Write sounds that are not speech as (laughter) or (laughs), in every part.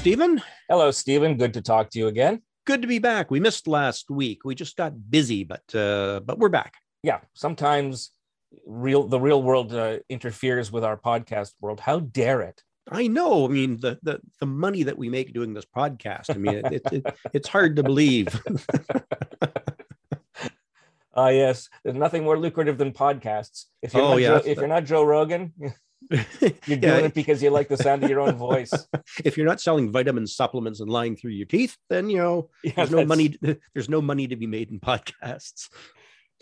Stephen. Hello, Stephen. Good to talk to you again. Good to be back. We missed last week. We just got busy, but uh, but we're back. Yeah, sometimes real the real world uh, interferes with our podcast world. How dare it? I know. I mean, the the the money that we make doing this podcast. I mean, it, it, it, it's hard to believe. (laughs) Ah, uh, yes. There's nothing more lucrative than podcasts. If you're Oh, not yeah, Joe, if the- you're not Joe Rogan, (laughs) you're (laughs) Yeah, doing it because you like the sound of your own voice. (laughs) if you're not selling vitamin supplements and lying through your teeth, then you know Yeah, there's no money. There's no money to be made in podcasts.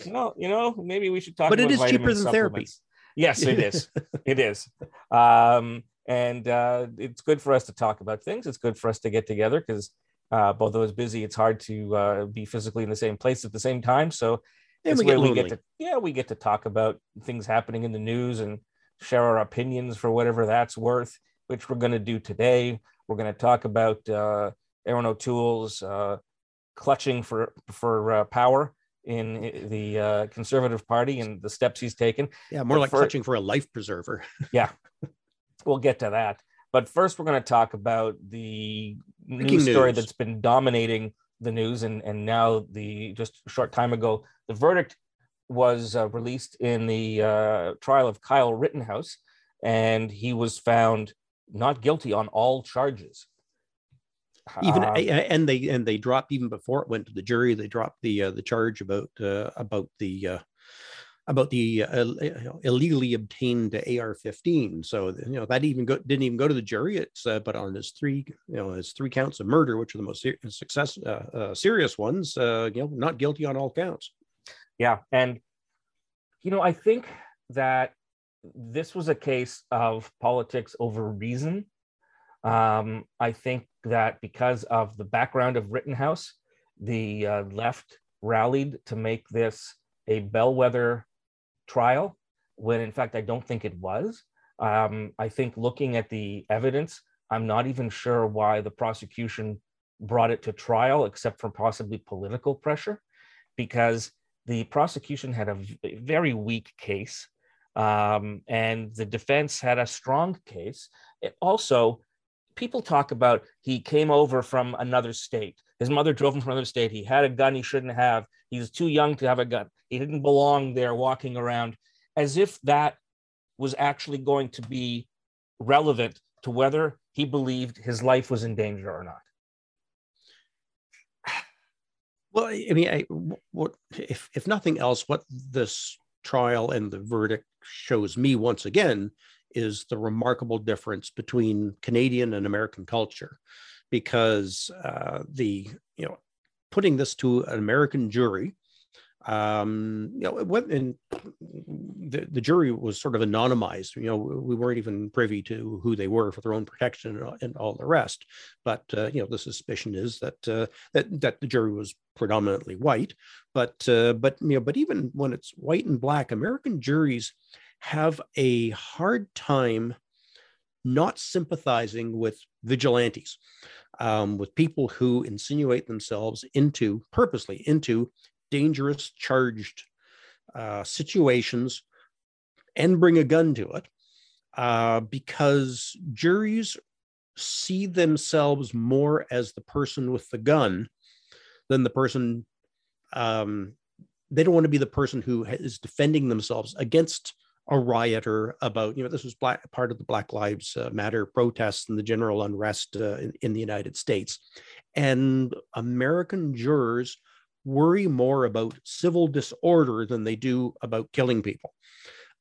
No, you know, maybe we should talk. But it is cheaper than therapy. Yes, it is. it is. Um, and uh, it's good for us to talk about things. It's good for us to get together because uh, both of us busy. It's hard to uh, be physically in the same place at the same time. So And it's we get where we get to yeah we get to talk about things happening in the news and share our opinions for whatever that's worth which we're going to do today we're going to talk about uh, erin o'toole's uh, clutching for for uh, power in the uh, conservative party and the steps he's taken yeah, more but like for- clutching for a life preserver. (laughs) yeah we'll get to that but first we're going to talk about the Breaking news story news. that's been dominating the news and and now the just a short time ago the verdict was uh, released in the uh, trial of Kyle Rittenhouse and he was found not guilty on all charges. Even Um, and they and they dropped even before it went to the jury they dropped the uh, the charge about uh, about the uh, about the uh, illegally obtained AR-15 so you know that even go, didn't even go to the jury. It's uh, but on his three you know his three counts of murder which are the most ser- success serious ones uh, you know not guilty on all counts Yeah. And, you know, I think that this was a case of politics over reason. Um, I think that because of the background of Rittenhouse, the uh, left rallied to make this a bellwether trial, when in fact, I don't think it was. Um, I think looking at the evidence, I'm not even sure why the prosecution brought it to trial, except for possibly political pressure, because the prosecution had a very weak case um, and the defense had a strong case. It also, people talk about he came over from another state. His mother drove him from another state. He had a gun he shouldn't have. He was too young to have a gun. He didn't belong there walking around as if that was actually going to be relevant to whether he believed his life was in danger or not. Well i mean I, what if if nothing else what this trial and the verdict shows me once again is the remarkable difference between Canadian and American culture, because uh, the you know putting this to an American jury, um, you know, and the, the jury was sort of anonymized. You know, we weren't even privy to who they were for their own protection and, all- and all the rest. But uh, you know, the suspicion is that uh, that that the jury was predominantly white. But uh, but you know, but even when it's white and black, American juries have a hard time not sympathizing with vigilantes, um, with people who insinuate themselves into purposely into dangerous, charged uh, situations and bring a gun to it, uh, because juries see themselves more as the person with the gun than the person. Um, they don't want to be the person who is defending themselves against a rioter about you know this was black part of the black lives uh, matter protests and the general unrest uh, in, in the united states and american jurors worry more about civil disorder than they do about killing people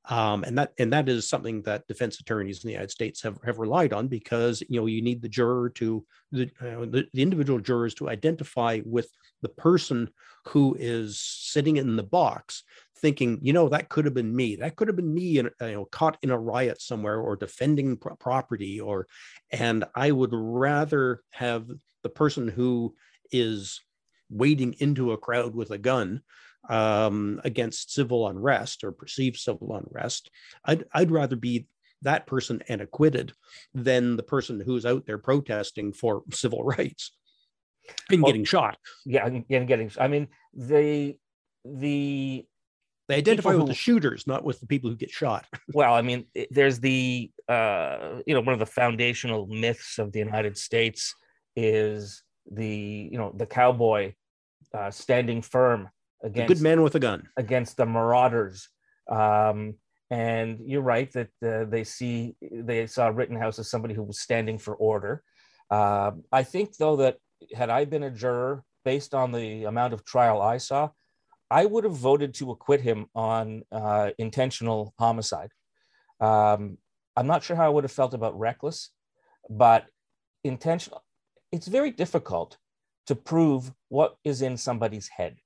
um, and that and that is something that defense attorneys in the united states have, have relied on because you know you need the juror to the, uh, the the individual jurors to identify with the person who is sitting in the box thinking, you know, that could have been me. That could have been me, in, you know, caught in a riot somewhere or defending pro- property. Or, and I would rather have the person who is wading into a crowd with a gun um, against civil unrest or perceived civil unrest. I'd, I'd rather be that person and acquitted than the person who's out there protesting for (laughs) civil rights and Well, getting shot. yeah and and getting i mean the the they identify with who, the shooters, not with the people who get shot. (laughs) well, I mean, there's the uh, you know one of the foundational myths of the United States is the you know the cowboy uh, standing firm against the good man with a gun against the marauders. Um, and you're right that uh, they see they saw Rittenhouse as somebody who was standing for order. Uh, I think though that had I been a juror, based on the amount of trial I saw, I would have voted to acquit him on uh, intentional homicide. Um, I'm not sure how I would have felt about reckless, but intentional. It's very difficult to prove what is in somebody's head.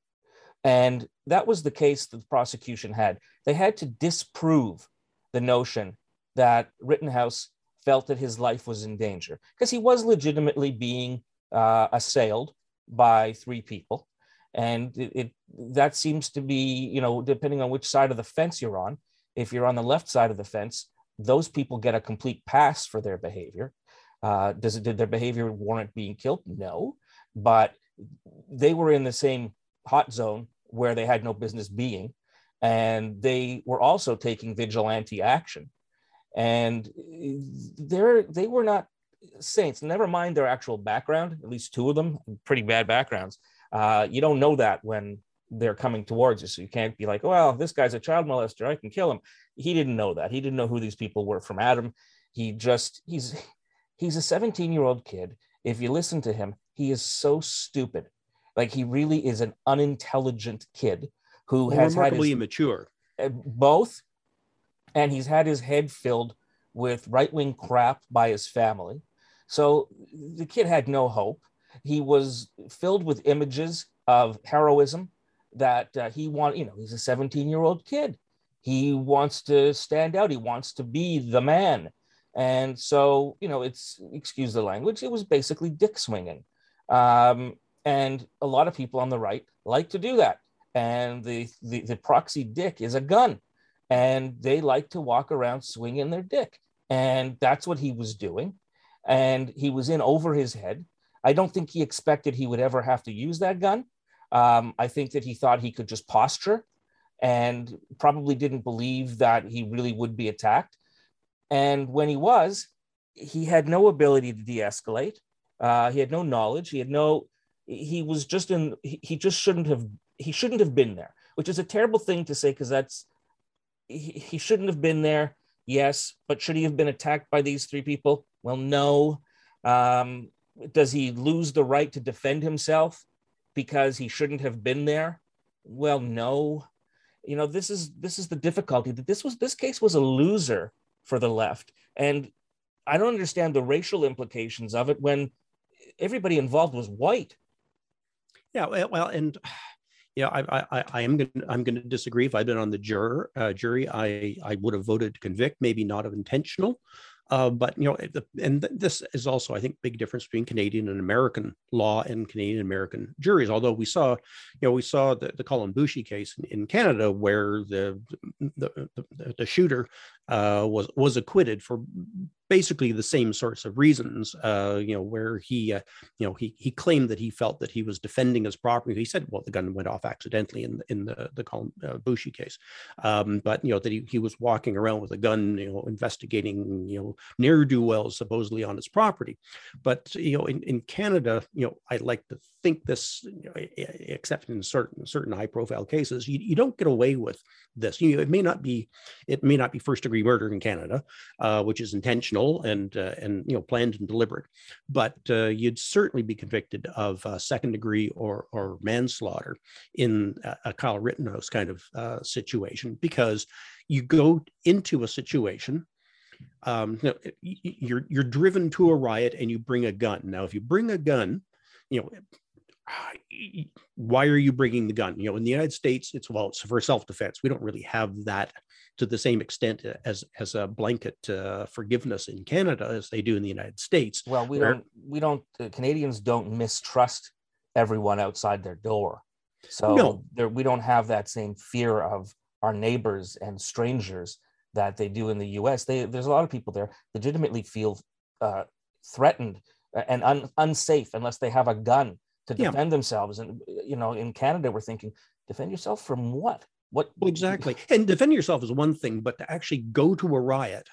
And that was the case that the prosecution had. They had to disprove the notion that Rittenhouse felt that his life was in danger because he was legitimately being uh, assailed by three people. And it, it, that seems to be you know depending on which side of the fence you're on if you're on the left side of the fence those people get a complete pass for their behavior. Uh, does it did their behavior warrant being killed? No. But they were in the same hot zone where they had no business being and they were also taking vigilante action and they're they were not saints never mind their actual background at least two of them pretty bad backgrounds uh, you don't know that when they're coming towards you. So you can't be like, well, this guy's a child molester. I can kill him. He didn't know that. He didn't know who these people were from Adam. He just, he's, he's a 17 year old kid. If you listen to him, he is so stupid. Like he really is an unintelligent kid who well, has remarkably had his, immature. Uh, both. And he's had his head filled with right wing crap by his family. So the kid had no hope. He was filled with images of heroism that uh, he want. You know, he's a 17 year old kid. He wants to stand out. He wants to be the man. And so, you know, it's excuse the language. It was basically dick swinging. Um, and a lot of people on the right like to do that. And the, the, the proxy dick is a gun, and they like to walk around swinging their dick. And that's what he was doing. And he was in over his head. I don't think he expected he would ever have to use that gun. Um, I think that he thought he could just posture and probably didn't believe that he really would be attacked. And when he was, he had no ability to de escalate. Uh, he had no knowledge. He had no, he was just in, he, just shouldn't have, he shouldn't have been there, which is a terrible thing to say because that's, he, he shouldn't have been there. Yes. But should he have been attacked by these three people? Well, no. Um, does he lose the right to defend himself because he shouldn't have been there? Well, no. You know, this is this is the difficulty that this was this case was a loser for the left. And I don't understand the racial implications of it when everybody involved was white. Yeah, well, and (sighs) yeah, I, I, I am gonna, I'm going to disagree. If I'd been on the juror uh, jury, I, I would have voted to convict, maybe not of intentional, uh, but you know, and this is also, I think, big difference between Canadian and American law and Canadian American juries. Although we saw, you know, we saw the, the Colin Boushie case in, in Canada where the the, the, the shooter uh, was was acquitted for basically the same sorts of reasons. Uh, you know, where he, uh, you know, he he claimed that he felt that he was defending his property. He said, well, the gun went off accidentally in in the the Colin uh, Boushie case, um, but you know that he, he was walking around with a gun, you know, investigating, you know, ne'er do wells supposedly on his property. But you know, in, in Canada, you know, I like to think this, you know, except in certain certain high profile cases, you, you don't get away with this. You know, it may not be it may not be first degree murder in Canada, uh, which is intentional and uh, and you know planned and deliberate, but uh, you'd certainly be convicted of uh, second degree or or manslaughter in a, a Kyle Rittenhouse kind of uh, situation because you go into a situation um, you're you're driven to a riot and you bring a gun. Now, if you bring a gun, you know, why are you bringing the gun? You know, in the United States, it's well, it's for self-defense. We don't really have that to the same extent as as a blanket uh, forgiveness in Canada as they do in the United States. Well, we where, don't we don't uh, Canadians don't mistrust everyone outside their door, so no. there, we don't have that same fear of our neighbors and strangers that they do in the U.S. They, there's a lot of people there legitimately feel uh, threatened and un, unsafe unless they have a gun to defend yeah. themselves. And you know, in Canada, we're thinking, defend yourself from what? What well, exactly? And defend yourself is one thing, but to actually go to a riot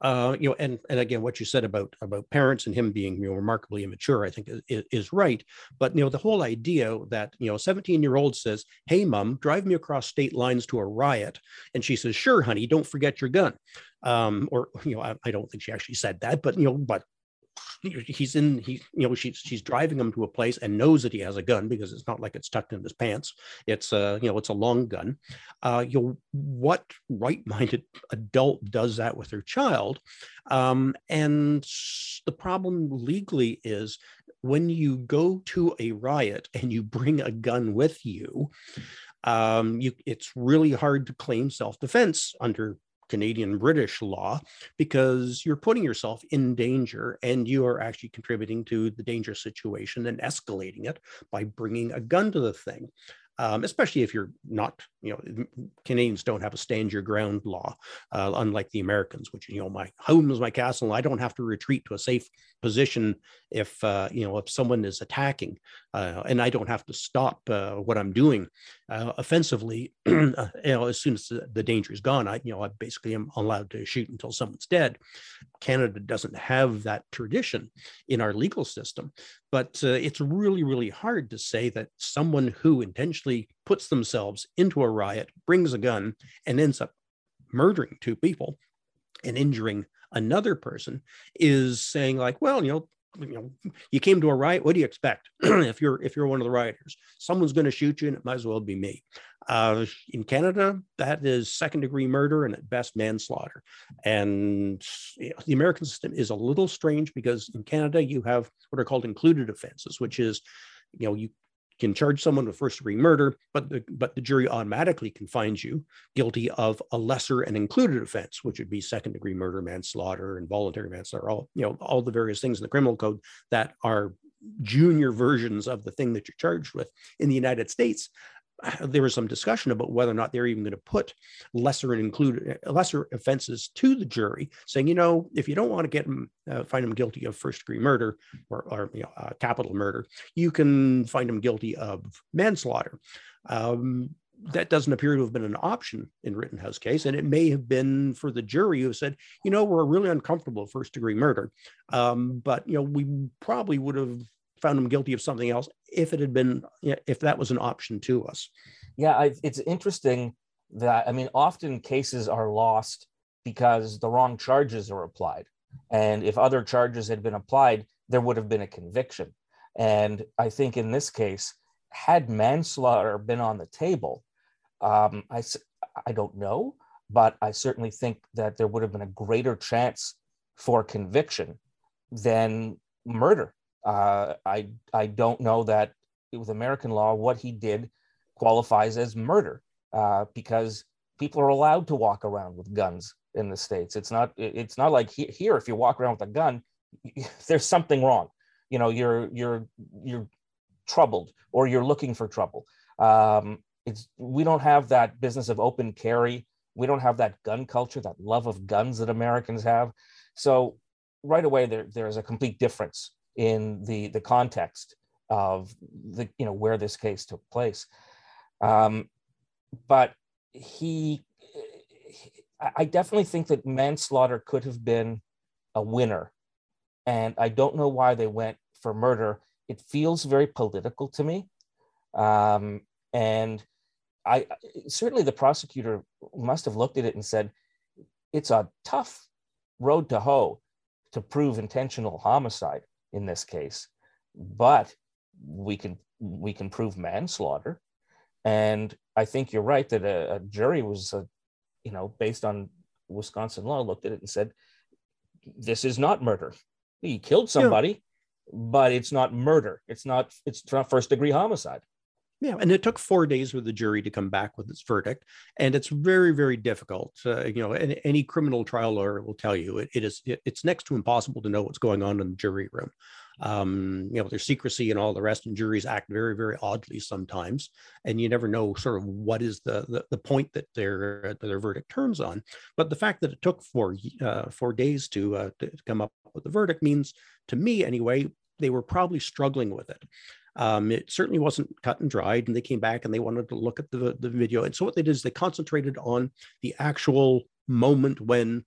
uh, you know, and and again, what you said about about parents and him being you know remarkably immature, I think is, is right. But you know, the whole idea that you know, 17 year old says, "Hey, mom, drive me across state lines to a riot," and she says, "Sure, honey, don't forget your gun." Um, or you know, I, I don't think she actually said that, but you know, but he's in he you know she's she's driving him to a place and knows that he has a gun because it's not like it's tucked in his pants. It's a you know it's a long gun. Uh you know what right-minded (laughs) adult does that with their child? Um and the problem legally is when you go to a riot and you bring a gun with you um, you, it's really hard to claim self-defense under Canadian British law because you're putting yourself in danger and you are actually contributing to the dangerous situation and escalating it by bringing a gun to the thing um, especially if you're not, you know, Canadians don't have a stand your ground law, uh, unlike the Americans, which, you know, my home is my castle. I don't have to retreat to a safe position if, uh, you know, if someone is attacking uh, and I don't have to stop uh, what I'm doing uh, offensively, (clears throat) you know, as soon as the danger is gone, I, you know, I basically am allowed to shoot until someone's dead. Canada doesn't have that tradition in our legal system, but uh, it's really, really hard to say that someone who intentionally puts themselves into a riot, brings a gun, and ends up murdering two people and injuring another person is saying like well you know you know you came to a riot. What do you expect? (clears throat) If you're if you're one of the rioters someone's going to shoot you and it might as well be me. Uh, in canada that is second degree murder and at best manslaughter. And you know, the american system is a little strange because in canada you have what are called included offenses which is you know you can charge someone with first degree murder, but the, but the jury automatically can find you guilty of a lesser and included offense, which would be second degree murder, manslaughter, involuntary manslaughter, all you know, all the various things in the criminal code that are junior versions of the thing that you're charged with. In the United States, (sighs) there was some discussion about whether or not they're even going to put lesser and include lesser offenses to the jury, saying, you know, if you don't want to get them, uh, find them guilty of first degree murder or, or you know, uh, capital murder, you can find them guilty of manslaughter. Um, that doesn't appear to have been an option in Rittenhouse case, and it may have been for the jury who said, you know, we're really uncomfortable first degree murder, um, but you know, we probably would have found him guilty of something else if it had been if that was an option to us. Yeah I, it's interesting that i mean often cases are lost because the wrong charges are applied. And if other charges had been applied there would have been a conviction. And i think in this case had manslaughter been on the table um, I, I don't know but i certainly think that there would have been a greater chance for conviction than murder uh, I I don't know that with American law what he did qualifies as murder uh, because people are allowed to walk around with guns in the states. It's not it's not like he, here if you walk around with a gun, (laughs) there's something wrong. You know you're you're you're troubled or you're looking for trouble. Um, it's we don't have that business of open carry. We don't have that gun culture, that love of guns that Americans have. So right away there there's a complete difference in the the context of the you know where this case took place. Um, but he i definitely think that manslaughter could have been a winner. And i don't know why they went for murder. It feels very political to me. Um, and i certainly the prosecutor must have looked at it and said it's a tough road to hoe to prove intentional homicide in this case, but we can we can prove manslaughter, and I think you're right that a, a jury was, a, you know, based on Wisconsin law, looked at it and said, "This is not murder. He killed somebody." Yeah. But it's not murder. It's not. It's not first degree homicide. Yeah, and it took four days for the jury to come back with its verdict, and it's very, very difficult. Uh, you know, any, any, criminal trial lawyer will tell you it, it is it, it's next to impossible to know what's going on in the jury room. Um, you know, there's secrecy and all the rest, and juries act very, very oddly sometimes, and you never know sort of what is the the, the point that their their verdict turns on. But the fact that it took four uh, four days to, uh, to come up with the verdict means, to me anyway, they were probably struggling with it. Um, it certainly wasn't cut and dried, and they came back and they wanted to look at the, the video. And so what they did is they concentrated on the actual moment when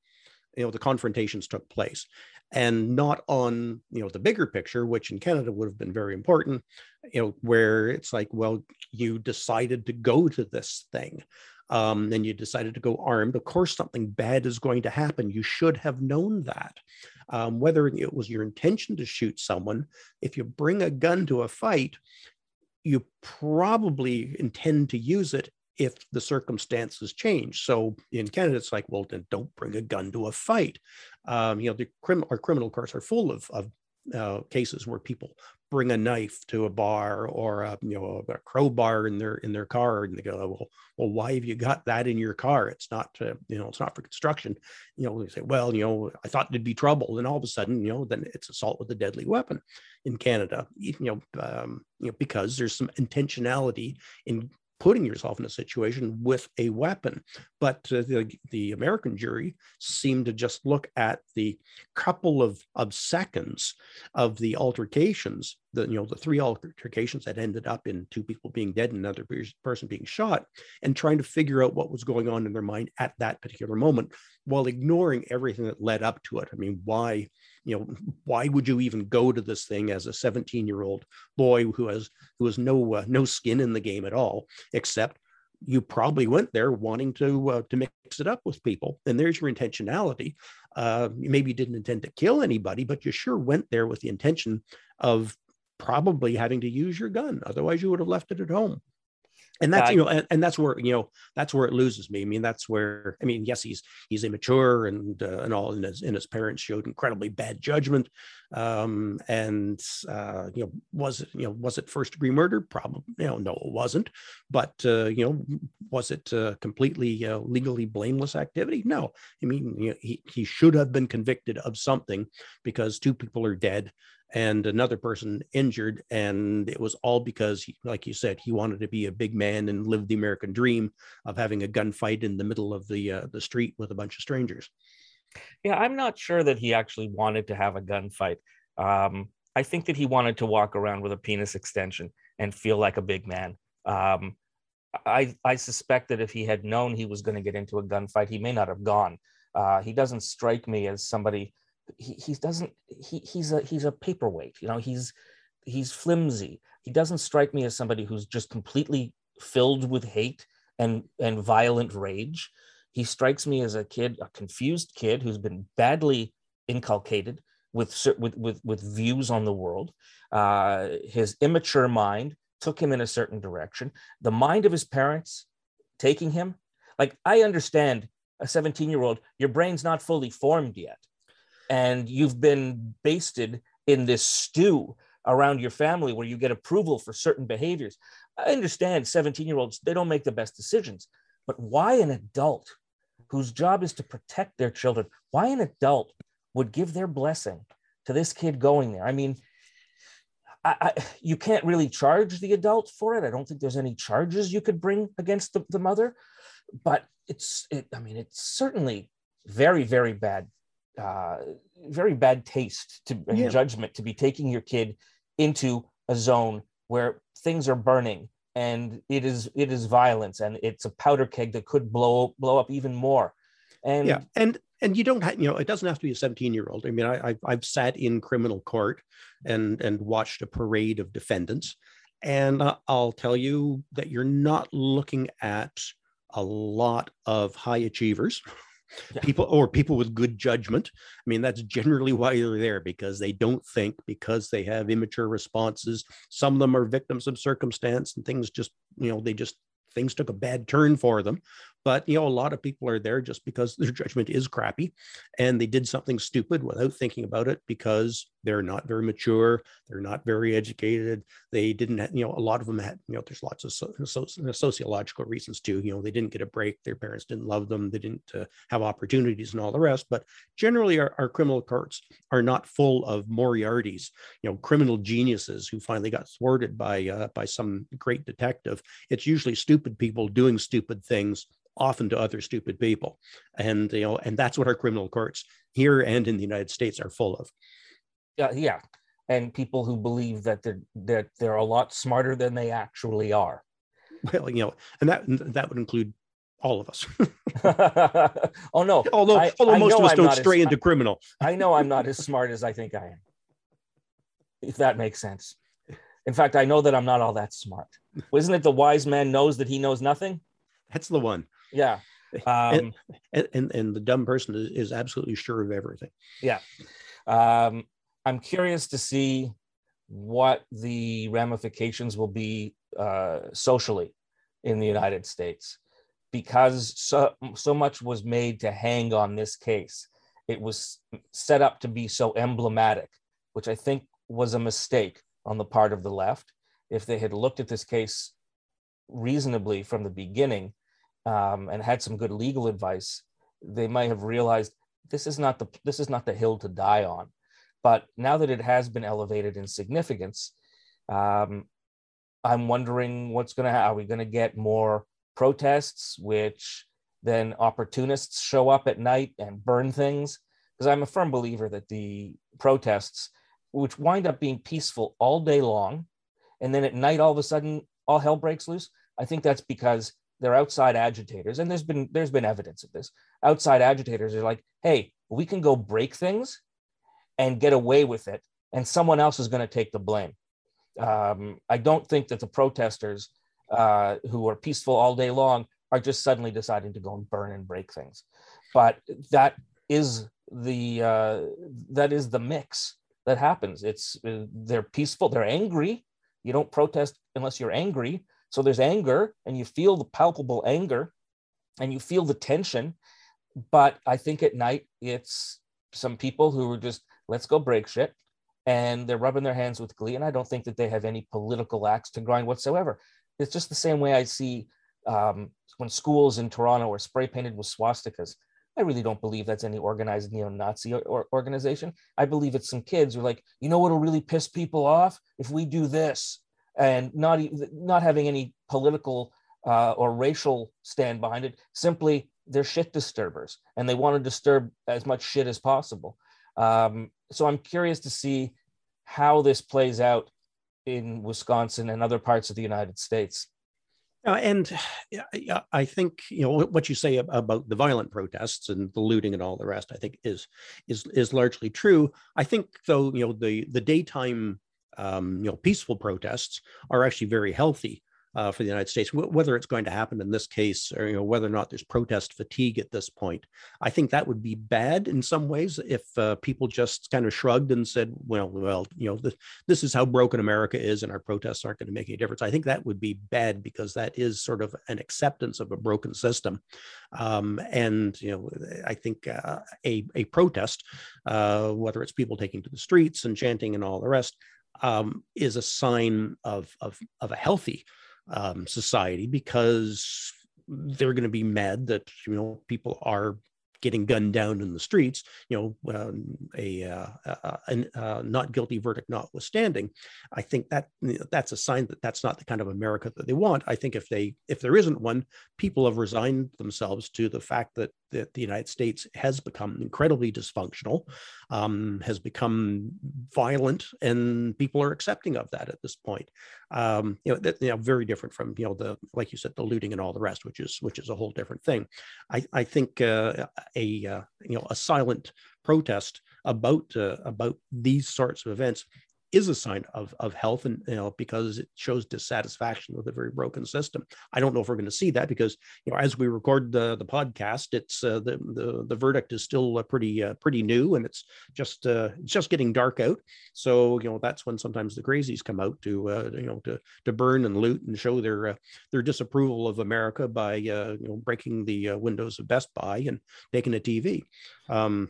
you know the confrontations took place and not on you know the bigger picture which in canada would have been very important you know where it's like well you decided to go to this thing. Um, and you decided to go armed. Of course something bad is going to happen. You should have known that um, whether it was your intention to shoot someone if you bring a gun to a fight you probably intend to use it if the circumstances change. So in Canada, it's like, well, then don't bring a gun to a fight. Um, you know, the crim- our criminal courts are full of, of uh, cases where people bring a knife to a bar or a, you know a crowbar in their in their car and they go well well why have you got that in your car? It's not you know it's not for construction. You know they say well you know i thought there'd be trouble. And all of a sudden you know then it's assault with a deadly weapon in canada you know um, you know because there's some intentionality in putting yourself in a situation with a weapon. But uh, the, the American jury seemed to just look at the couple of, of seconds of the altercations, the you know the three altercations that ended up in two people being dead and another person being shot, and trying to figure out what was going on in their mind at that particular moment, while ignoring everything that led up to it. I mean, why you know why would you even go to this thing as a 17 year old boy who has who has no uh, no skin in the game at all except you probably went there wanting to uh, to mix it up with people. And there's your intentionality. Uh, maybe you didn't intend to kill anybody but you sure went there with the intention of probably having to use your gun. Otherwise you would have left it at home and that's you know and, and, that's where you know that's where it loses me. I mean that's where i mean yes he's he's immature and uh, and all and his, and his parents showed incredibly bad judgment. Um and uh you know was it you know was it first degree murder? Probably you know no it wasn't. But uh you know was it uh, completely uh, legally blameless activity? No. I mean you know, he he should have been convicted of something because two people are dead and another person injured. And it was all because, like you said, he wanted to be a big man and live the American dream of having a gunfight in the middle of the uh, the street with a bunch of strangers. Yeah, I'm not sure that he actually wanted to have a gunfight. Um, I think that he wanted to walk around with a penis extension and feel like a big man. Um, I I suspect that if he had known he was going to get into a gunfight, he may not have gone. Uh, he doesn't strike me as somebody he, he doesn't he, he's a he's a paperweight you know he's he's flimsy. He doesn't strike me as somebody who's just completely filled with hate and and violent rage. He strikes me as a kid a confused kid who's been badly inculcated with with with, with views on the world. Uh, his immature mind took him in a certain direction. The mind of his parents taking him like i understand a 17 year old your brain's not fully formed yet and you've been basted in this stew around your family where you get approval for certain behaviors. I understand 17 year olds, they don't make the best decisions, but why an adult whose job is to protect their children, why an adult would give their blessing to this kid going there? I mean, I, I, you can't really charge the adult for it. I don't think there's any charges you could bring against the, the mother, but it's, it, I mean, it's certainly very, very bad uh, very bad taste to yeah. judgment to be taking your kid into a zone where things are burning and it is it is violence and it's a powder keg that could blow blow up even more. And yeah and and you don't have you know it doesn't have to be a 17 year old i mean I've i've sat in criminal court and and watched a parade of defendants. And uh, i'll tell you that you're not looking at a lot of high achievers (laughs) yeah. people or people with good judgment. I mean that's generally why they're there because they don't think because they have immature responses. Some of them are victims of circumstance and things just you know they just things took a bad turn for them but you know, a lot of people are there just because their judgment is crappy, and they did something stupid without thinking about it because they're not very mature, they're not very educated. They didn't, have, you know, a lot of them had, you know, there's lots of so, so, sociological reasons too. You know, they didn't get a break, their parents didn't love them, they didn't uh, have opportunities, and all the rest. But generally, our, our criminal courts are not full of Moriartys, you know, criminal geniuses who finally got thwarted by uh, by some great detective. It's usually stupid people doing stupid things often to other stupid people. And, you know, and that's what our criminal courts here and in the United States are full of. Yeah. Yeah. and people who believe that they're that they're a lot smarter than they actually are. Well, you know, and that that would include all of us. (laughs) oh no! (laughs) Although, I, although I most of us I'm don't stray as, into criminal. (laughs) I know I'm not as smart as I think I am. If that makes sense. In fact, I know that I'm not all that smart. Isn't it the wise man knows that he knows nothing? That's the one. Yeah. Um, and, and and the dumb person is, is absolutely sure of everything. Yeah. Um, I'm curious to see what the ramifications will be uh, socially in the United States because so, so much was made to hang on this case. It was set up to be so emblematic, which I think was a mistake on the part of the left. If they had looked at this case reasonably from the beginning um, and had some good legal advice, they might have realized this is not the this is not the hill to die on. But now that it has been elevated in significance, um, I'm wondering what's going to. Are we going to get more protests, which then opportunists show up at night and burn things? Because I'm a firm believer that the protests, which wind up being peaceful all day long, and then at night all of a sudden all hell breaks loose. I think that's because they're outside agitators, and there's been there's been evidence of this. Outside agitators are like, hey, we can go break things and get away with it, and someone else is going to take the blame. Um, I don't think that the protesters uh, who are peaceful all day long are just suddenly deciding to go and burn and break things. But that is the uh, that is the mix that happens. It's uh, they're peaceful, they're angry. You don't protest unless you're angry. So there's anger, and you feel the palpable anger, and you feel the tension. But I think at night it's some people who are just let's go break shit and they're rubbing their hands with glee. And I don't think that they have any political axe to grind whatsoever. It's just the same way I see um, when schools in Toronto are spray painted with swastikas. I really don't believe that's any organized neo-Nazi or, or organization. I believe it's some kids who are like, you know what'll really piss people off if we do this, and not not having any political uh, or racial stand behind it. Simply, they're shit disturbers, and they want to disturb as much shit as possible. Um, so I'm curious to see how this plays out in Wisconsin and other parts of the United States. Uh, and I think you know what you say about the violent protests and the looting and all the rest. I think is is is largely true. I think though you know the the daytime um, you know peaceful protests are actually very healthy uh, for the United States. W- whether it's going to happen in this case, or you know whether or not there's protest fatigue at this point, I think that would be bad in some ways if uh, people just kind of shrugged and said, "Well, well, you know, this, this is how broken America is, and our protests aren't going to make any difference." I think that would be bad because that is sort of an acceptance of a broken system, um, and you know, I think uh, a a protest, uh, whether it's people taking to the streets and chanting and all the rest. Um, is a sign of, of, of a healthy um, society because they're going to be mad that you know people are getting gunned down in the streets, you know, um, a, uh, uh, uh, not guilty verdict notwithstanding, I think that that's a sign that that's not the kind of America that they want. I think if they if there isn't one, people have resigned themselves to the fact that that the United States has become incredibly dysfunctional, um, has become violent, and people are accepting of that at this point. Um, you know, that, you know, very different from you know the like you said, the looting and all the rest, which is which is a whole different thing. I I think uh, a uh, you know a silent protest about uh, about these sorts of events is a sign of, of health and you know because it shows dissatisfaction with a very broken system. I don't know if we're going to see that because you know as we record the the podcast it's uh, the, the the verdict is still uh, pretty uh, pretty new and it's just uh, it's just getting dark out. So you know that's when sometimes the crazies come out to uh, you know to to burn and loot and show their uh, their disapproval of america by you know breaking the windows of best buy and taking a tv um,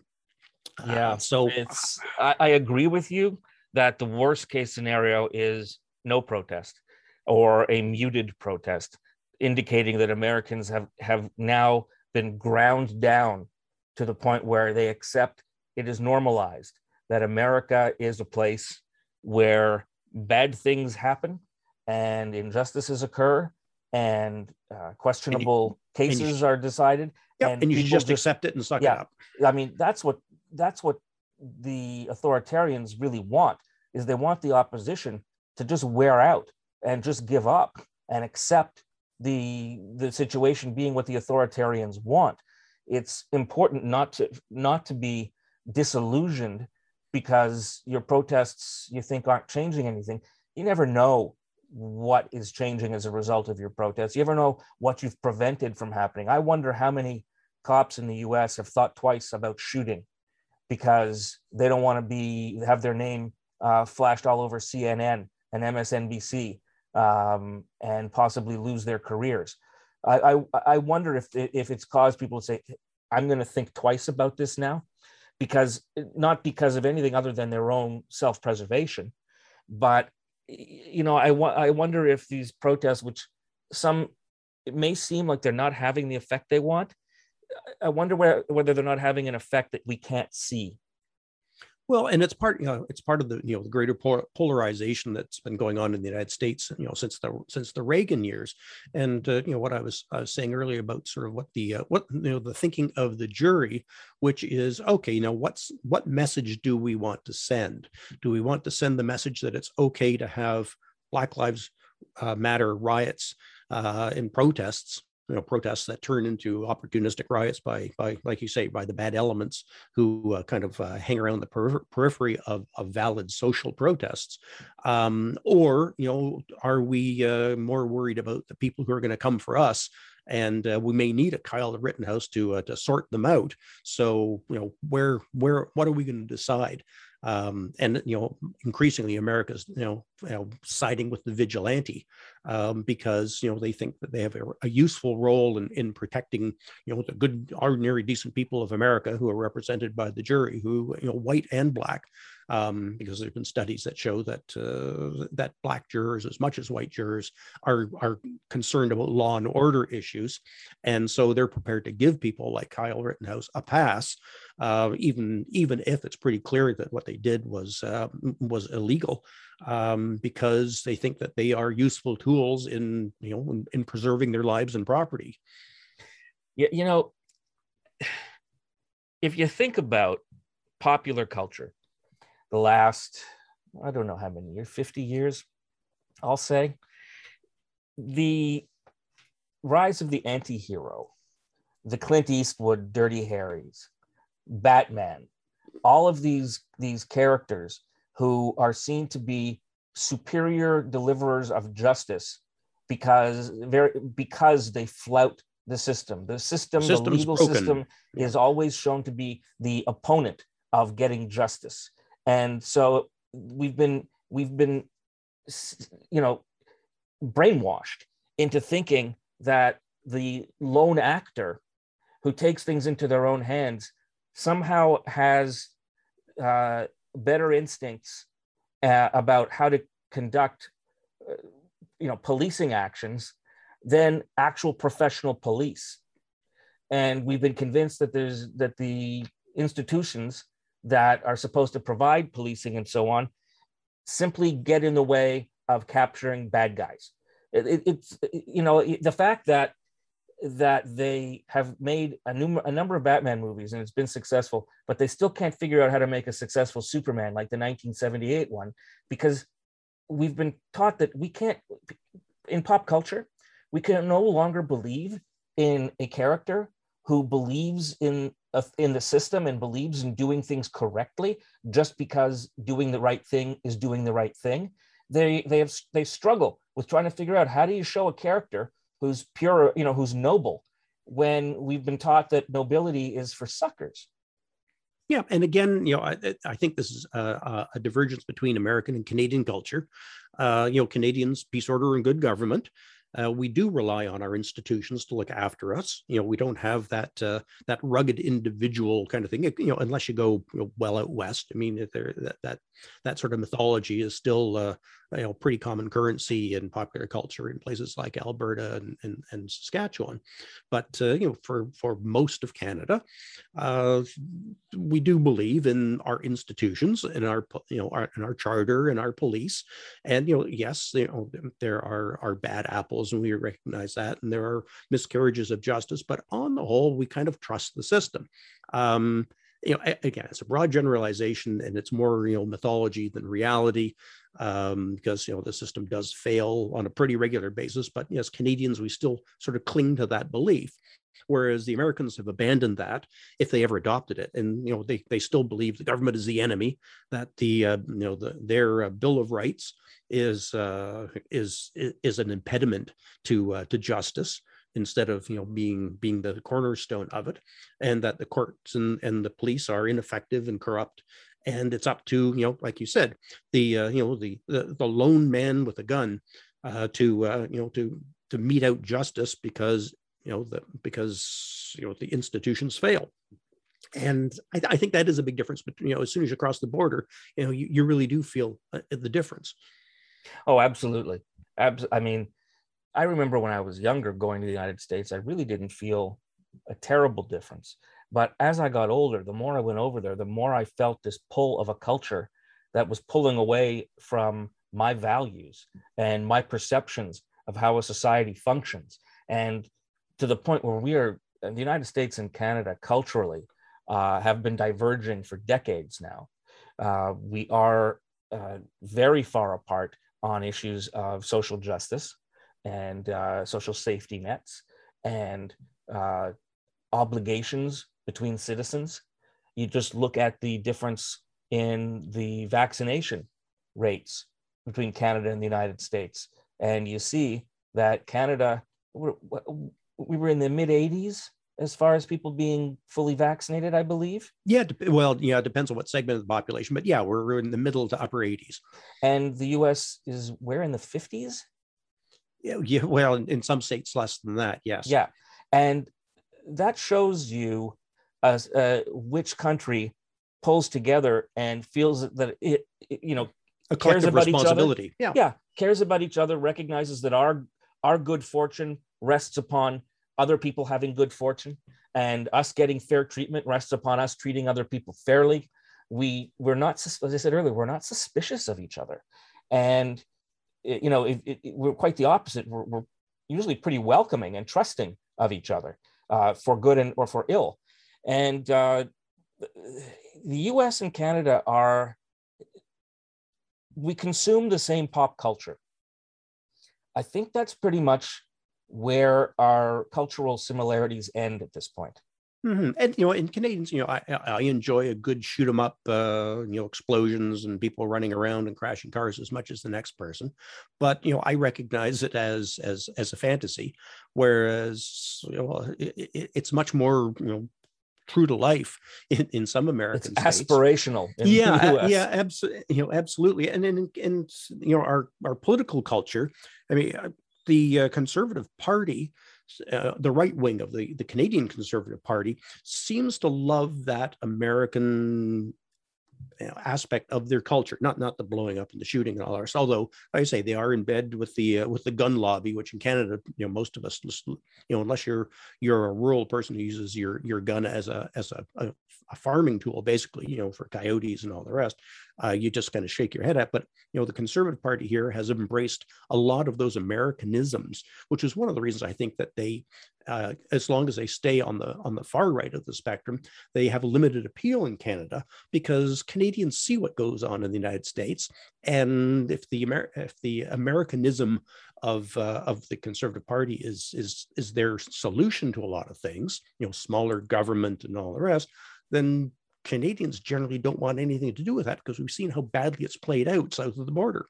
yeah so it's I, I agree with you that the worst case scenario is no protest or a muted protest, indicating that Americans have, have now been ground down to the point where they accept it is normalized that America is a place where bad things happen and injustices occur and uh, questionable and you, cases and are decided. Yep, and, and you should just, just, accept it and suck yeah, it up. I mean, that's what that's what the authoritarians really want. is they want the opposition to just wear out and just give up and accept the the situation being what the authoritarians want. It's important not to not to be disillusioned because your protests you think aren't changing anything. You never know what is changing as a result of your protests. You ever know what you've prevented from happening? I wonder how many cops in the us have thought twice about shooting because they don't want to be have their name uh, flashed all over cnn and msnbc um, and possibly lose their careers. I, I, I wonder if if it's caused people to say, "I'm going to think twice about this now," because not because of anything other than their own self-preservation, but you know, I I wonder if these protests, which some it may seem like they're not having the effect they want, I wonder where, whether they're not having an effect that we can't see. Well, and it's part, you know, it's part of the, you know, the greater polarization that's been going on in the United States, you know, since the since the Reagan years, and uh, you know what I was, I was saying earlier about sort of what the uh, what you know the thinking of the jury, which is okay, you know, what's what message do we want to send? Do we want to send the message that it's okay to have Black Lives uh, Matter riots uh, and protests you know protests that turn into opportunistic riots by by like you say by the bad elements who uh, kind of uh, hang around the per- periphery of, of valid social protests. Um, or you know are we uh, more worried about the people who are going to come for us and uh, we may need a Kyle Rittenhouse to uh, to sort them out. So you know where where what are we going to decide? um, and you know increasingly America's you know, you know siding with the vigilante um, because you know they think that they have a, a, useful role in, in protecting you know the good ordinary decent people of America who are represented by the jury who you know white and black um, because there have been studies that show that uh, that black jurors, as much as white jurors, are are concerned about law and order issues, and so they're prepared to give people like Kyle Rittenhouse a pass, uh, even even if it's pretty clear that what they did was uh, was illegal, um, because they think that they are useful tools in you know in, in preserving their lives and property. Yeah, you know, (sighs) if you think about popular culture the last, I don't know how many years, 50 years, I'll say. The rise of the anti hero, the Clint Eastwood Dirty Harrys, Batman, all of these, these characters who are seen to be superior deliverers of justice because very because they flout the system. The system, the, the legal broken. system, is always shown to be the opponent of getting justice and so we've been we've been you know brainwashed into thinking that the lone actor who takes things into their own hands somehow has uh, better instincts uh, about how to conduct uh, you know policing actions than actual professional police. And we've been convinced that there's that the institutions that are supposed to provide policing and so on simply get in the way of capturing bad guys. It, it, it's you know the fact that that they have made a, num- a number of Batman movies and it's been successful, but they still can't figure out how to make a successful Superman like the 1978 one because we've been taught that we can't in pop culture we can no longer believe in a character who believes in in the system and believes in doing things correctly just because doing the right thing is doing the right thing. They they have they struggle with trying to figure out how do you show a character who's pure you know who's noble when we've been taught that nobility is for suckers. Yeah, and again, you know, I, I think this is a, a, divergence between American and Canadian culture. Uh, you know, Canadians peace, order, and good government uh, we do rely on our institutions to look after us. You know, we don't have that uh, that rugged individual kind of thing. You know, unless you go you know, well out west. I mean, that that that sort of mythology is still uh, you know pretty common currency in popular culture in places like Alberta and and, and Saskatchewan. But uh, you know, for for most of Canada, uh, we do believe in our institutions, in our you know our, in our charter and our police. And you know, yes, you know there are are bad apples and we recognize that. And there are miscarriages of justice, but on the whole, we kind of trust the system. Um, you know, again, it's a broad generalization and it's more, you know, mythology than reality um, because, you know, the system does fail on a pretty regular basis. But as Canadians, we still sort of cling to that belief. Whereas the Americans have abandoned that if they ever adopted it. And, you know, they, they still believe the government is the enemy, that the, uh, you know, the, their uh, Bill of Rights is, uh, is, is an impediment to, uh, to justice instead of you know being being the cornerstone of it and that the courts and, and the police are ineffective and corrupt. And it's up to you know like you said the uh, you know the, the, the lone man with a gun uh, to uh, you know to to mete out justice because you know the because you know the institutions fail. And I, I, think that is a big difference but you know as soon as you cross the border you know you, you really do feel uh, the difference. Oh absolutely. Abs- i mean I remember when I was younger going to the United States, I really didn't feel a terrible difference. But as I got older, the more I went over there, the more I felt this pull of a culture that was pulling away from my values and my perceptions of how a society functions. And to the point where we are, the United States and Canada culturally uh, have been diverging for decades now. Uh, we are uh, very far apart on issues of social justice and uh, social safety nets and uh, obligations between citizens. You just look at the difference in the vaccination rates between Canada and the United States, and you see that Canada, we were in the mid 80s as far as people being fully vaccinated, I believe. Yeah, well, yeah, it depends on what segment of the population, but yeah, we're in the middle to upper 80s. And the US is where in the 50s? Yeah, well, in some states less than that, yes. Yeah, and that shows you uh, uh, which country pulls together and feels that it, it you know, a cares about each other. Yeah, yeah, cares about each other, recognizes that our our good fortune rests upon other people having good fortune, and us getting fair treatment rests upon us treating other people fairly. We we're not, as I said earlier, we're not suspicious of each other, and you know, it, it, we're quite the opposite. We're, we're, usually pretty welcoming and trusting of each other uh, for good and or for ill. And uh, the U.S. and Canada are we consume the same pop culture. I think that's pretty much where our cultural similarities end at this point. Mm-hmm. And you know, in Canadians, you know, I, I enjoy a good shoot 'em up, uh, you know, explosions and people running around and crashing cars as much as the next person. But you know, I recognize it as as as a fantasy, whereas you know, it, it's much more you know true to life in, in some American it's states. aspirational. yeah, yeah, absolutely. You know, absolutely. And in and you know, our our political culture. I mean, uh, the uh, Conservative Party uh, the right wing of the, the Canadian Conservative Party seems to love that American you know, aspect of their culture, not not the blowing up and the shooting and all that. Although like I say they are in bed with the uh, with the gun lobby, which in Canada, you know, most of us, you know, unless you're you're a rural person who uses your your gun as a as a, a, a farming tool, basically, you know, for coyotes and all the rest, uh, you just kind of shake your head at. But you know, the Conservative Party here has embraced a lot of those Americanisms, which is one of the reasons I think that they uh, as long as they stay on the on the far right of the spectrum, they have a limited appeal in Canada because Canadians see what goes on in the United States, and if the Amer- if the Americanism of uh, of the Conservative Party is is is their solution to a lot of things, you know, smaller government and all the rest, then Canadians generally don't want anything to do with that because we've seen how badly it's played out south of the border.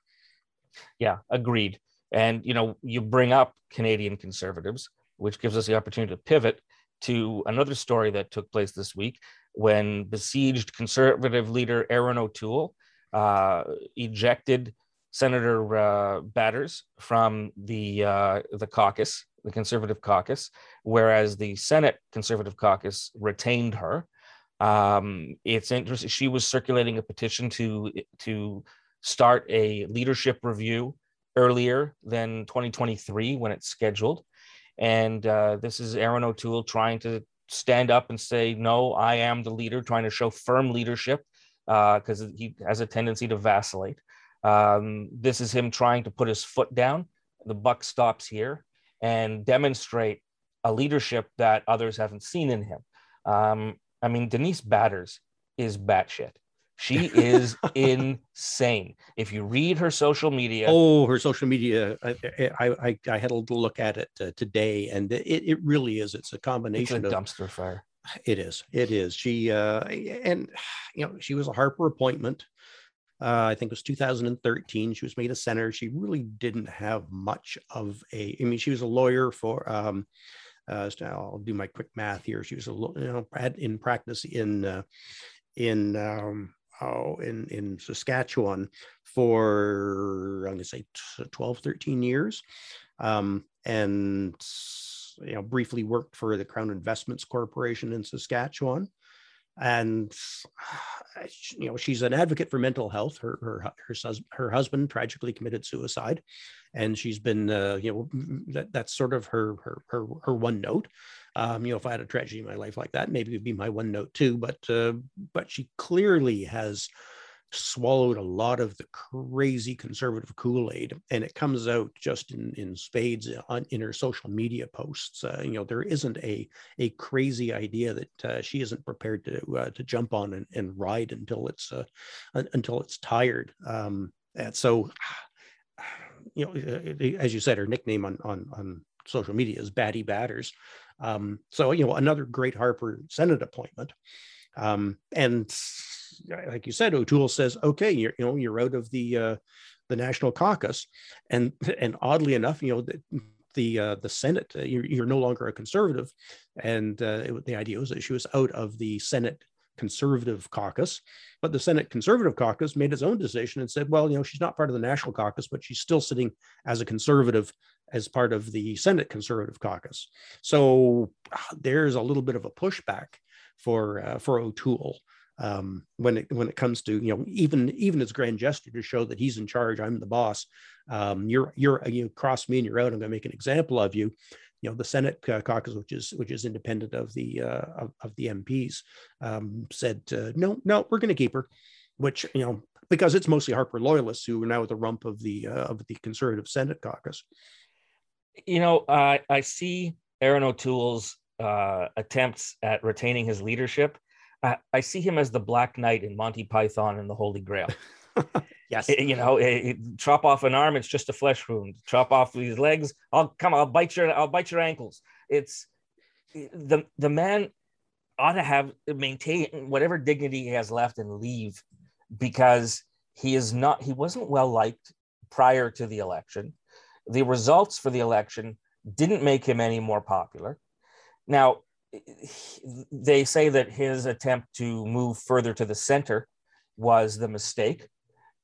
Yeah, agreed. And you know, you bring up Canadian conservatives which gives us the opportunity to pivot to another story that took place this week when besieged conservative leader Erin O'Toole uh, ejected Senator uh, Batters from the uh, the caucus, the Conservative caucus, whereas the Senate Conservative caucus retained her. Um, it's interesting. She was circulating a petition to to start a leadership review earlier than 2023 when it's scheduled. And uh, this is Erin O'Toole trying to stand up and say, no, I am the leader, trying to show firm leadership because uh, he has a tendency to vacillate. Um, this is him trying to put his foot down. The buck stops here and demonstrate a leadership that others haven't seen in him. Um, I mean, Denise Batters is batshit. She is (laughs) insane. If you read her social media, oh, her social media, I I, I had a little look at it uh, today, and it, it really is. It's a combination it's a of dumpster fire. It is. It is. She uh, and you know she was a Harper appointment. Uh, I think it was 2013. She was made a senator. She really didn't have much of a. I mean, she was a lawyer for. Um, uh, I'll do my quick math here. She was a you know in practice in uh, in um, oh in in Saskatchewan for I'm going to say 12, 13 years, um, and you know briefly worked for the Crown Investments Corporation in Saskatchewan and (sighs) you know she's an advocate for mental health. Her her her, her husband tragically committed suicide. And she's been uh, you know that, that's sort of her her her, her one note. Um, you know if i had a tragedy in my life like that maybe it'd be my one note too. But uh, but she clearly has swallowed a lot of the crazy conservative Kool-Aid, and it comes out just in in spades on in her social media posts. Uh, you know, there isn't a a crazy idea that uh, she isn't prepared to uh, to jump on and, and ride until it's uh, until it's tired. Um, and so, (sighs) you know, uh, as you said, her nickname on on on social media is Batty Batters. Um, so you know, another great Harper Senate appointment. Um, and like you said, O'Toole says, okay, you're, you know, you're out of the, uh, the national caucus. And, and oddly enough, you know, the, the, uh, the Senate, uh, you're, you're no longer a conservative. And uh, it, the idea was that she was out of the Senate conservative caucus, but the Senate conservative caucus made its own decision and said, well, you know, she's not part of the national caucus, but she's still sitting as a conservative as part of the Senate conservative caucus. So ah, there's a little bit of a pushback for uh, for O'Toole um, when it when it comes to you know even even as grand gesture to show that he's in charge, I'm the boss. Um, you're you're you cross me and you're out. I'm going to make an example of you. You know the Senate caucus, which is which is independent of the uh, of, of the MPs, um, said uh, no no we're going to keep her, which you know because it's mostly Harper loyalists who are now at the rump of the uh, of the conservative Senate caucus. You know, I I see Erin O'Toole's uh, attempts at retaining his leadership, I, I, see him as the Black Knight in Monty Python and the Holy Grail. (laughs) yes, it, you know, eh, eh, it, chop off an arm, it's just a flesh wound. Chop off these legs, I'll come, I'll bite your, I'll bite your ankles. It's the the man ought to have maintain whatever dignity he has left and leave because he is not he wasn't well liked prior to the election the results for the election didn't make him any more popular now, (sighs) they say that his attempt to move further to the center was the mistake,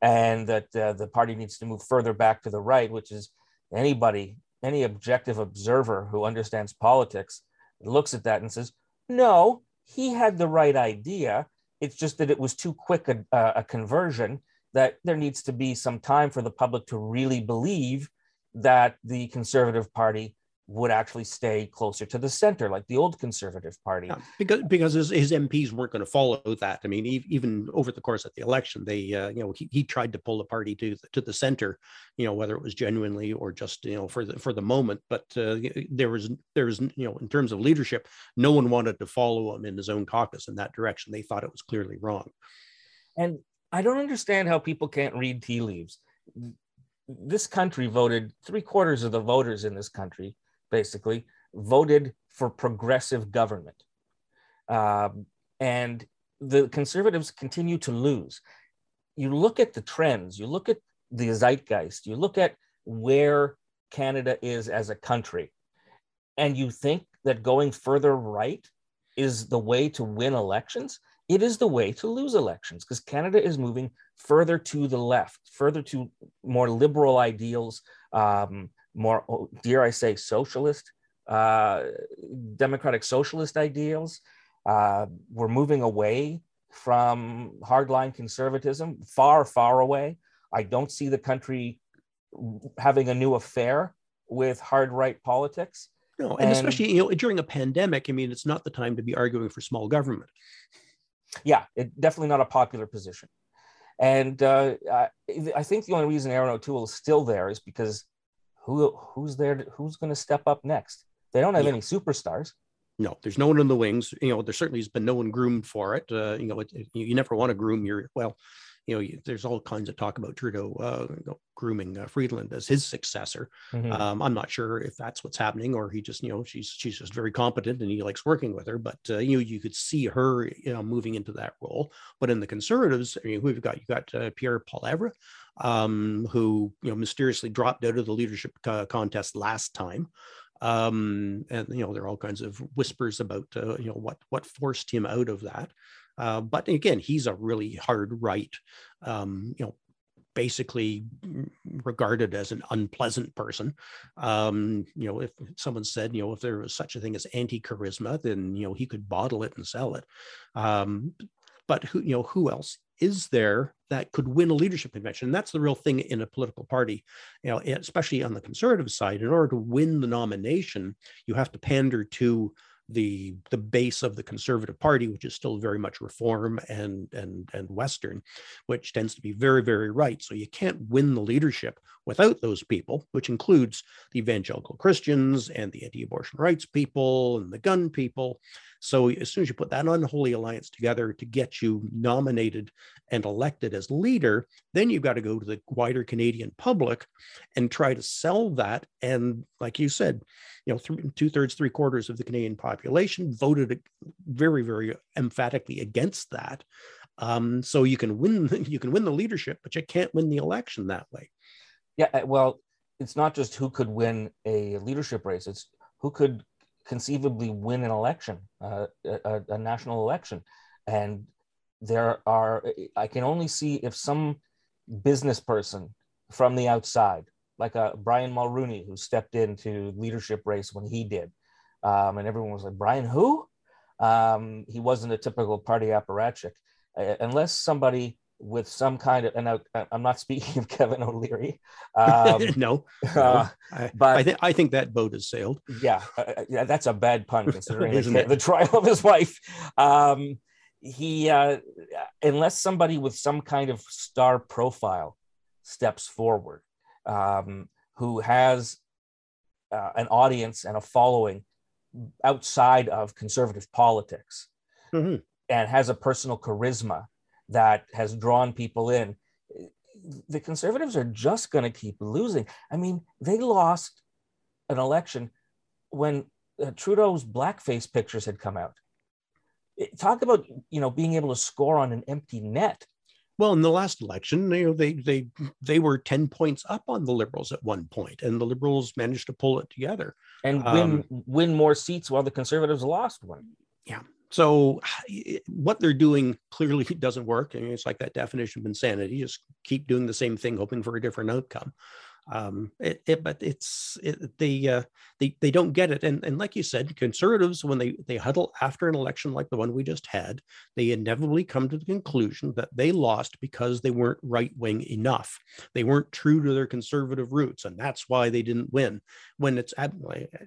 and that uh, the party needs to move further back to the right, which is anybody, any objective observer who understands politics looks at that and says, no, he had the right idea. It's just that it was too quick a, a conversion that there needs to be some time for the public to really believe that the Conservative Party would actually stay closer to the center, like the old Conservative Party. Yeah, because because his, his MPs weren't going to follow that. I mean, even over the course of the election, they uh, you know he, he tried to pull the party to the, to the center, you know whether it was genuinely or just you know for the for the moment. But uh, there was there was you know in terms of leadership, no one wanted to follow him in his own caucus in that direction. They thought it was clearly wrong. And I don't understand how people can't read tea leaves. This country voted three quarters of the voters in this country basically, voted for progressive government. Um, and the conservatives continue to lose. You look at the trends, you look at the zeitgeist, you look at where Canada is as a country, and you think that going further right is the way to win elections. It is the way to lose elections because Canada is moving further to the left, further to more liberal ideals, um, more, oh, dare I say, socialist, uh, democratic socialist ideals. Uh, we're moving away from hardline conservatism, far, far away. I don't see the country having a new affair with hard right politics. No, and, and, especially you know during a pandemic, I mean, it's not the time to be arguing for small government. Yeah, it, definitely not a popular position. And uh, I, I think the only reason Erin O'Toole is still there is because who who's there? To, who's going to step up next? They don't have yeah. any superstars. no, there's no one in the wings. You know, there certainly has been no one groomed for it. Uh, you know, it, it, you never want to groom your well. You know, there's all kinds of talk about Trudeau uh, grooming uh, Freeland as his successor. Mm-hmm. Um, I'm not sure if that's what's happening, or he just, you know, she's she's just very competent and he likes working with her. But uh, you know, you could see her, you know, moving into that role. But in the Conservatives, I mean, have got? You got uh, Pierre Poilievre, um, who you know mysteriously dropped out of the leadership uh, contest last time um, and you know there are all kinds of whispers about uh, you know what what forced him out of that. Uh, but again, he's a really hard right, um, you know, basically regarded as an unpleasant person. Um, you know, if someone said, you know, if there was such a thing as anti-charisma, then you know he could bottle it and sell it. Um, but who, you know, who else is there that could win a leadership convention? And that's the real thing in a political party, you know, especially on the conservative side. In order to win the nomination, you have to pander to the the base of the conservative party which is still very much reform and and and western which tends to be very very right. So you can't win the leadership without those people which includes the evangelical christians and the anti-abortion rights people and the gun people so as soon as you put that unholy alliance together to get you nominated and elected as leader, then you've got to go to the wider Canadian public and try to sell that. And like you said, you know, th- two thirds, three quarters of the Canadian population voted very, very emphatically against that. Um, so you can win, (laughs) you can win the leadership, but you can't win the election that way. Yeah, uh, well, it's not just who could win a leadership race; it's who could conceivably win an election, uh, a, a, national election. And there are, I can only see if some business person from the outside, like a Brian Mulroney, who stepped into leadership race when he did. Um, and everyone was like, Brian, who? Um, he wasn't a typical party apparatchik. Uh, unless somebody with some kind of, and I, am not speaking of (laughs) Kevin O'Leary. (laughs) Um, no. Uh, but I, th- I, think that boat has sailed. Yeah, uh, uh yeah, that's a bad pun (laughs) considering the, the, trial of his wife. Um, he, uh, unless somebody with some kind of star profile steps forward, um, who has uh, an audience and a following outside of conservative politics, mm-hmm. and has a personal charisma that has drawn people in. The conservatives are just going to keep losing. I mean, they lost an election when uh, Trudeau's blackface pictures had come out. It, talk about you know being able to score on an empty net. Well, in the last election, you know, they they they were ten points up on the Liberals at one point, and the Liberals managed to pull it together and win um, win more seats while the Conservatives lost one. Yeah, so what they're doing clearly (laughs) doesn't work. I mean, it's like that definition of insanity: just keep doing the same thing, hoping for a different outcome um, it, it, but it's it, they uh, they they don't get it, and and like you said, conservatives when they they huddle after an election like the one we just had, they inevitably come to the conclusion that they lost because they weren't right wing enough. They weren't true to their conservative roots, and that's why they didn't win. When it's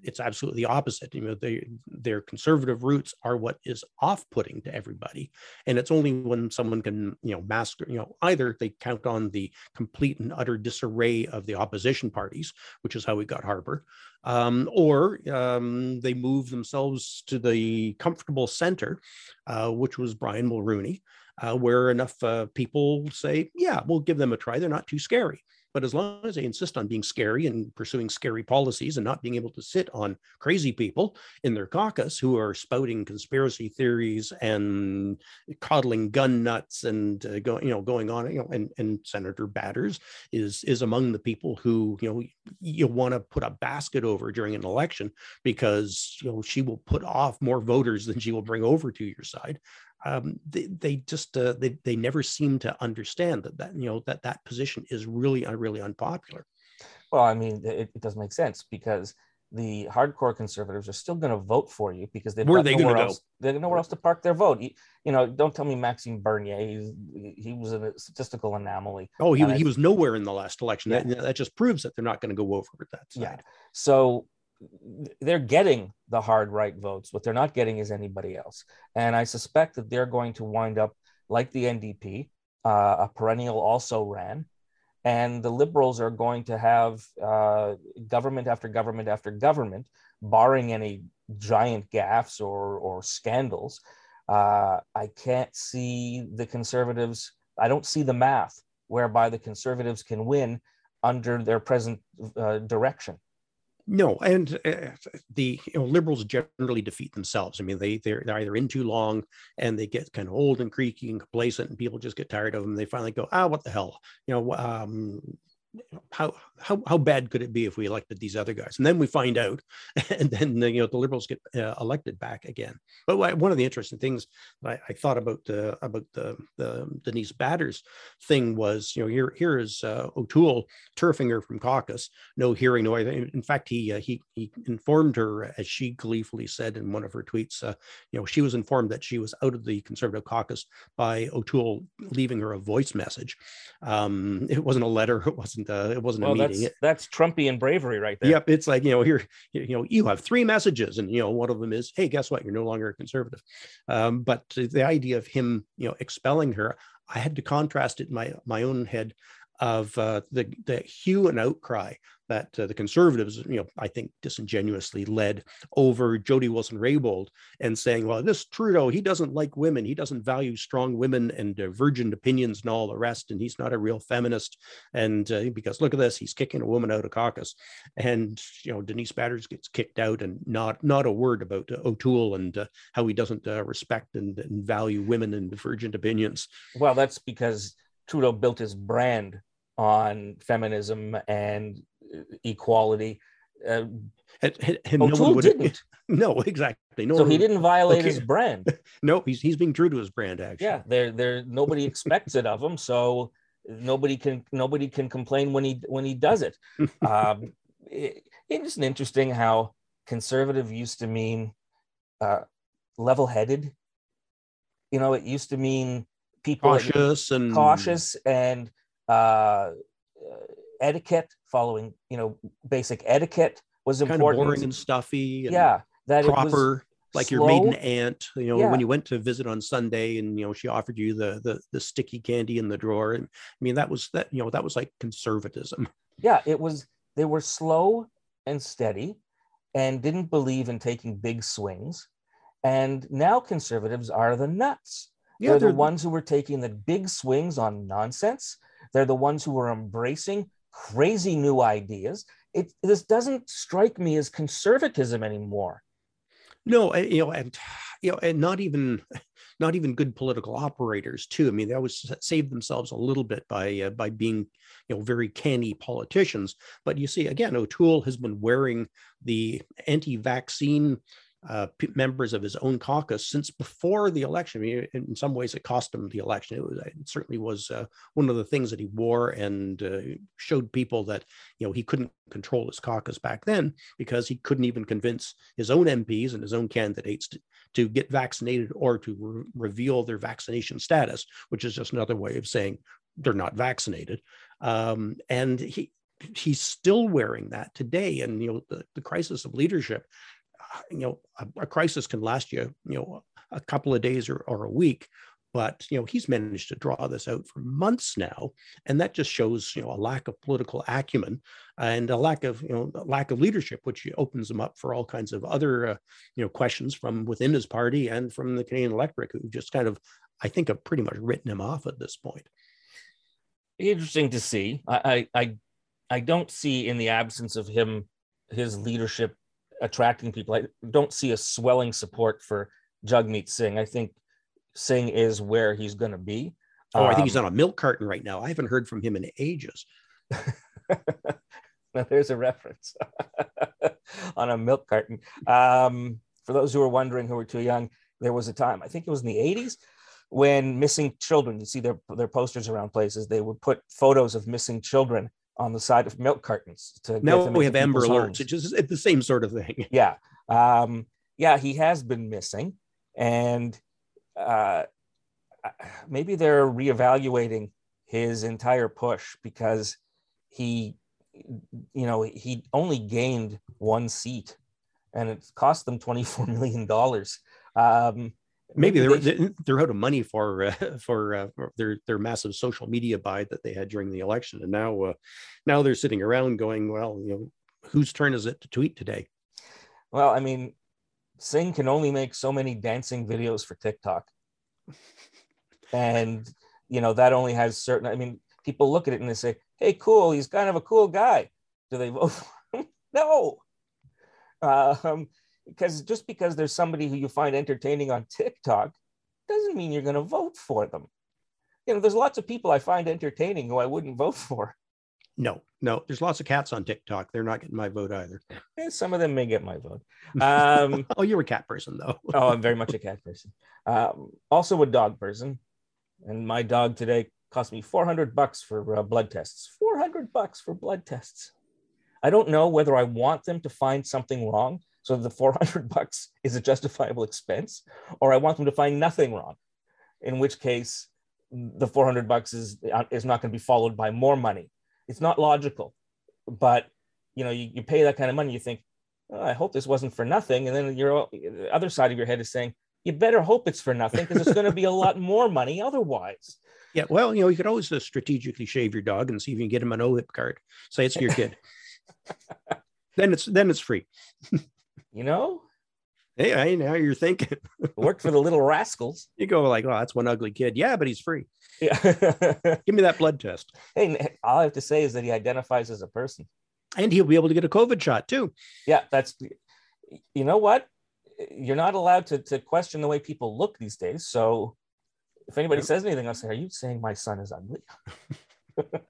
it's absolutely the opposite. You know, they their conservative roots are what is off putting to everybody, and it's only when someone can you know master you know either they count on the complete and utter disarray of the opposition parties, which is how we got Harper, um, or um, they move themselves to the comfortable center, uh, which was Brian Mulroney, uh, where enough uh, people say, yeah, we'll give them a try. They're not too scary. But as long as they insist on being scary and pursuing scary policies and not being able to sit on crazy people in their caucus who are spouting conspiracy theories and coddling gun nuts and uh, going, you know, going on, you know, and, and Senator Batters is is among the people who, you know, you want to put a basket over during an election because you know she will put off more voters than she will bring over to your side um, they, they just uh, they, they never seem to understand that that you know that that position is really uh, really unpopular well i mean it, it does make sense because the hardcore conservatives are still going to vote for you because they've Where got they nowhere else. Go? They have nowhere else to park their vote. You, you, know, don't tell me Maxime Bernier. He's, he was a statistical anomaly. Oh, he, he was nowhere in the last election. Yeah. That, that just proves that they're not going to go over that side. Yeah. So they're getting the hard right votes. What they're not getting is anybody else. And I suspect that they're going to wind up like the NDP, uh, a perennial also ran, and the liberals are going to have uh, government after government after government, barring any giant gaffes or, or scandals. Uh, I can't see the conservatives, I don't see the math whereby the conservatives can win under their present uh, direction. No, and uh, the you know, liberals generally defeat themselves. I mean, they they're, they're, either in too long and they get kind of old and creaky and complacent, and people just get tired of them. They finally go, ah, what the hell? You know, um, how how how bad could it be if we elected these other guys? And then we find out, (laughs) and then you know the liberals get uh, elected back again. But one of the interesting things I, I thought about the about the, the Denise Batters thing was you know here here is uh, O'Toole turfing her from caucus, no hearing, no. In fact, he uh, he he informed her, as she gleefully said in one of her tweets, uh, you know she was informed that she was out of the Conservative caucus by O'Toole leaving her a voice message. Um, it wasn't a letter. (laughs) It wasn't wasn't uh, it wasn't well, a meeting. That's, that's Trumpian bravery right there. Yep, it's like you know here you know you have three messages, and you know one of them is hey guess what you're no longer a conservative. Um, but the idea of him you know expelling her, I had to contrast it in my my own head of uh, the the hue and outcry that uh, the conservatives, you know, I think disingenuously led over Jody Wilson-Raybould and saying, well, this Trudeau, he doesn't like women, he doesn't value strong women and divergent opinions and all the rest, and he's not a real feminist. And uh, because look at this, he's kicking a woman out of caucus, and you know, Denise Batters gets kicked out, and not not a word about uh, O'Toole and uh, how he doesn't uh, respect and, and value women and divergent opinions. Well, that's because Trudeau built his brand on feminism and equality. Uh, him, O'Toole no didn't. (laughs) No, exactly. No, so he didn't violate okay. his brand. (laughs) no, he's he's being true to his brand. Actually, yeah. There, there. Nobody expects it of him, so nobody can nobody can complain when he when he does it. (laughs) um, it it's interesting how conservative used to mean uh, level-headed. You know, it used to mean people cautious and cautious and uh, etiquette, following you know basic etiquette was kind important. Of boring and stuffy. And yeah, that proper. like slow. your maiden aunt, you know, yeah. when you went to visit on Sunday and you know she offered you the the the sticky candy in the drawer, and I mean that was that you know that was like conservatism. Yeah, it was. They were slow and steady, and didn't believe in taking big swings. And now conservatives are the nuts. Yeah, they're, they're the ones who were taking the big swings on nonsense. They're the ones who are embracing crazy new ideas. It, this doesn't strike me as conservatism anymore. No, you know, and you know, and not even (laughs) not even good political operators too. I mean, they always save themselves a little bit by uh, by being you know very canny politicians. But you see, again, O'Toole has been wearing the anti-vaccine uh, members of his own caucus since before the election. I mean, in some ways, it cost him the election. It, was, it certainly was uh, one of the things that he wore and uh, showed people that you know he couldn't control his caucus back then because he couldn't even convince his own MPs and his own candidates to, to get vaccinated or to re- reveal their vaccination status, which is just another way of saying they're not vaccinated. Um, and he he's still wearing that today. And you know the, the crisis of leadership you know, a, a, crisis can last you, you know, a couple of days or, or a week, but you know he's managed to draw this out for months now and that just shows you know a lack of political acumen and a lack of you know lack of leadership which opens him up for all kinds of other uh, you know questions from within his party and from the canadian electorate who just kind of i think have pretty much written him off at this point. Interesting to see. I i i don't see in the absence of him his leadership attracting people. I don't see a swelling support for Jagmeet Singh. I think Singh is where he's going to be. Oh, I think he's um, on a milk carton right now. I haven't heard from him in ages. (laughs) now, there's a reference (laughs) on a milk carton. Um, for those who are wondering who are too young, there was a time, I think it was in the 80s, when missing children, you see their, their posters around places, they would put photos of missing children on the side of milk cartons to now we have amber alerts. which is the same sort of thing. (laughs) Yeah. Um, yeah he has been missing. And uh, maybe they're reevaluating his entire push because he you know he only gained one seat and it cost them 24 million dollars. Um, maybe, they're they're out of money for uh, (laughs) for, uh, for their their massive social media buy that they had during the election, and now uh, now they're sitting around going, well, you know, whose turn is it to tweet today? Well, I mean, Singh can only make so many dancing videos for TikTok, (laughs) and you know that only has certain. I mean, people look at it and they say, "Hey, cool, he's kind of a cool guy." Do they vote (laughs) for him? no. Um, because just because there's somebody who you find entertaining on TikTok doesn't mean you're going to vote for them. You know, there's lots of people I find entertaining who I wouldn't vote for. No, no, there's lots of cats on TikTok. They're not getting my vote either. And some of them may get my vote. (laughs) Um, oh, you're a cat person, though. (laughs) oh, I'm very much a cat person. Um, also a dog person. And my dog today cost me 400 bucks for uh, blood tests. 400 bucks for blood tests. I don't know whether I want them to find something wrong so the 400 (laughs) bucks is a justifiable expense, or I want them to find nothing wrong, in which case the 400 bucks is, uh, is not going to be followed by more money. It's not logical, but you know, you, you pay that kind of money, you think, oh, I hope this wasn't for nothing. And then your the other side of your head is saying, you better hope it's for nothing because it's going to be a lot more money otherwise. (laughs) Yeah, well, you know, you could always uh, strategically shave your dog and see if you can get him an OHIP card. Say it's your kid. (laughs) then it's then it's free you know? Hey, I now you're thinking. Worked for the little rascals. You go like, oh, that's one ugly kid. Yeah, but he's free. Yeah. (laughs) Give me that blood test. Hey, all I have to say is that he identifies as a person. And he'll be able to get a COVID shot too. Yeah, that's you know what? You're not allowed to, to question the way people look these days. So if anybody says anything, I'll say, Are you saying my son is ugly? (laughs)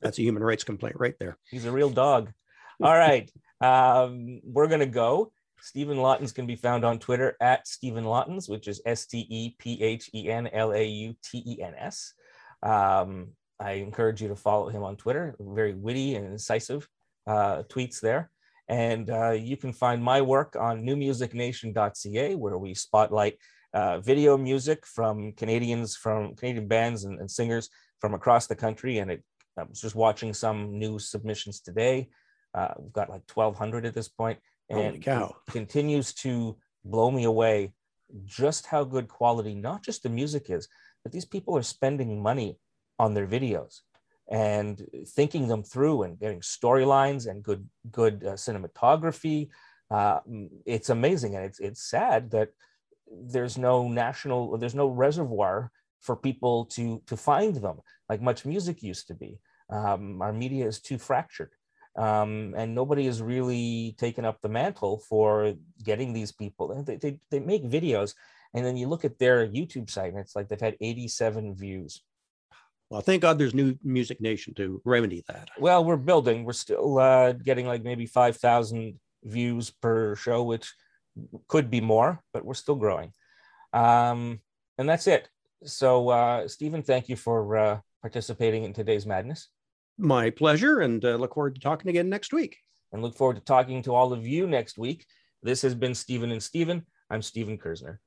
that's a human rights complaint right there. He's a real dog. All right. Um, we're gonna go. Stephen Lautens can be found on Twitter at Stephen Lautens, which is S T E P H E N L A U T E N S. Um, I encourage you to follow him on Twitter. Very witty and incisive uh, tweets there. And uh, you can find my work on newmusicnation.ca, where we spotlight uh, video music from Canadians, from Canadian bands and, and, singers from across the country. And it, I was just watching some new submissions today. Uh, we've got like 1,200 at this point and continues to blow me away just how good quality not just the music is but these people are spending money on their videos and thinking them through and getting storylines and good good uh, cinematography. Uh, it's amazing. And it's it's sad that there's no national there's no reservoir for people to to find them like MuchMusic used to be. Um, our media is too fractured um, and nobody has really taken up the mantle for getting these people. They, they, they make videos, and then you look at their YouTube site, and it's like they've had 87 views. Well, thank God there's New Music Nation to remedy that. Well, we're building. We're still uh, getting like maybe 5,000 views per show, which could be more, but we're still growing. Um, and that's it. So, uh, Stephen, thank you for uh, participating in today's madness. My pleasure, and uh, look forward to talking again next week. And look forward to talking to all of you next week. This has been Stephen and Stephen. I'm Stephen Kersner.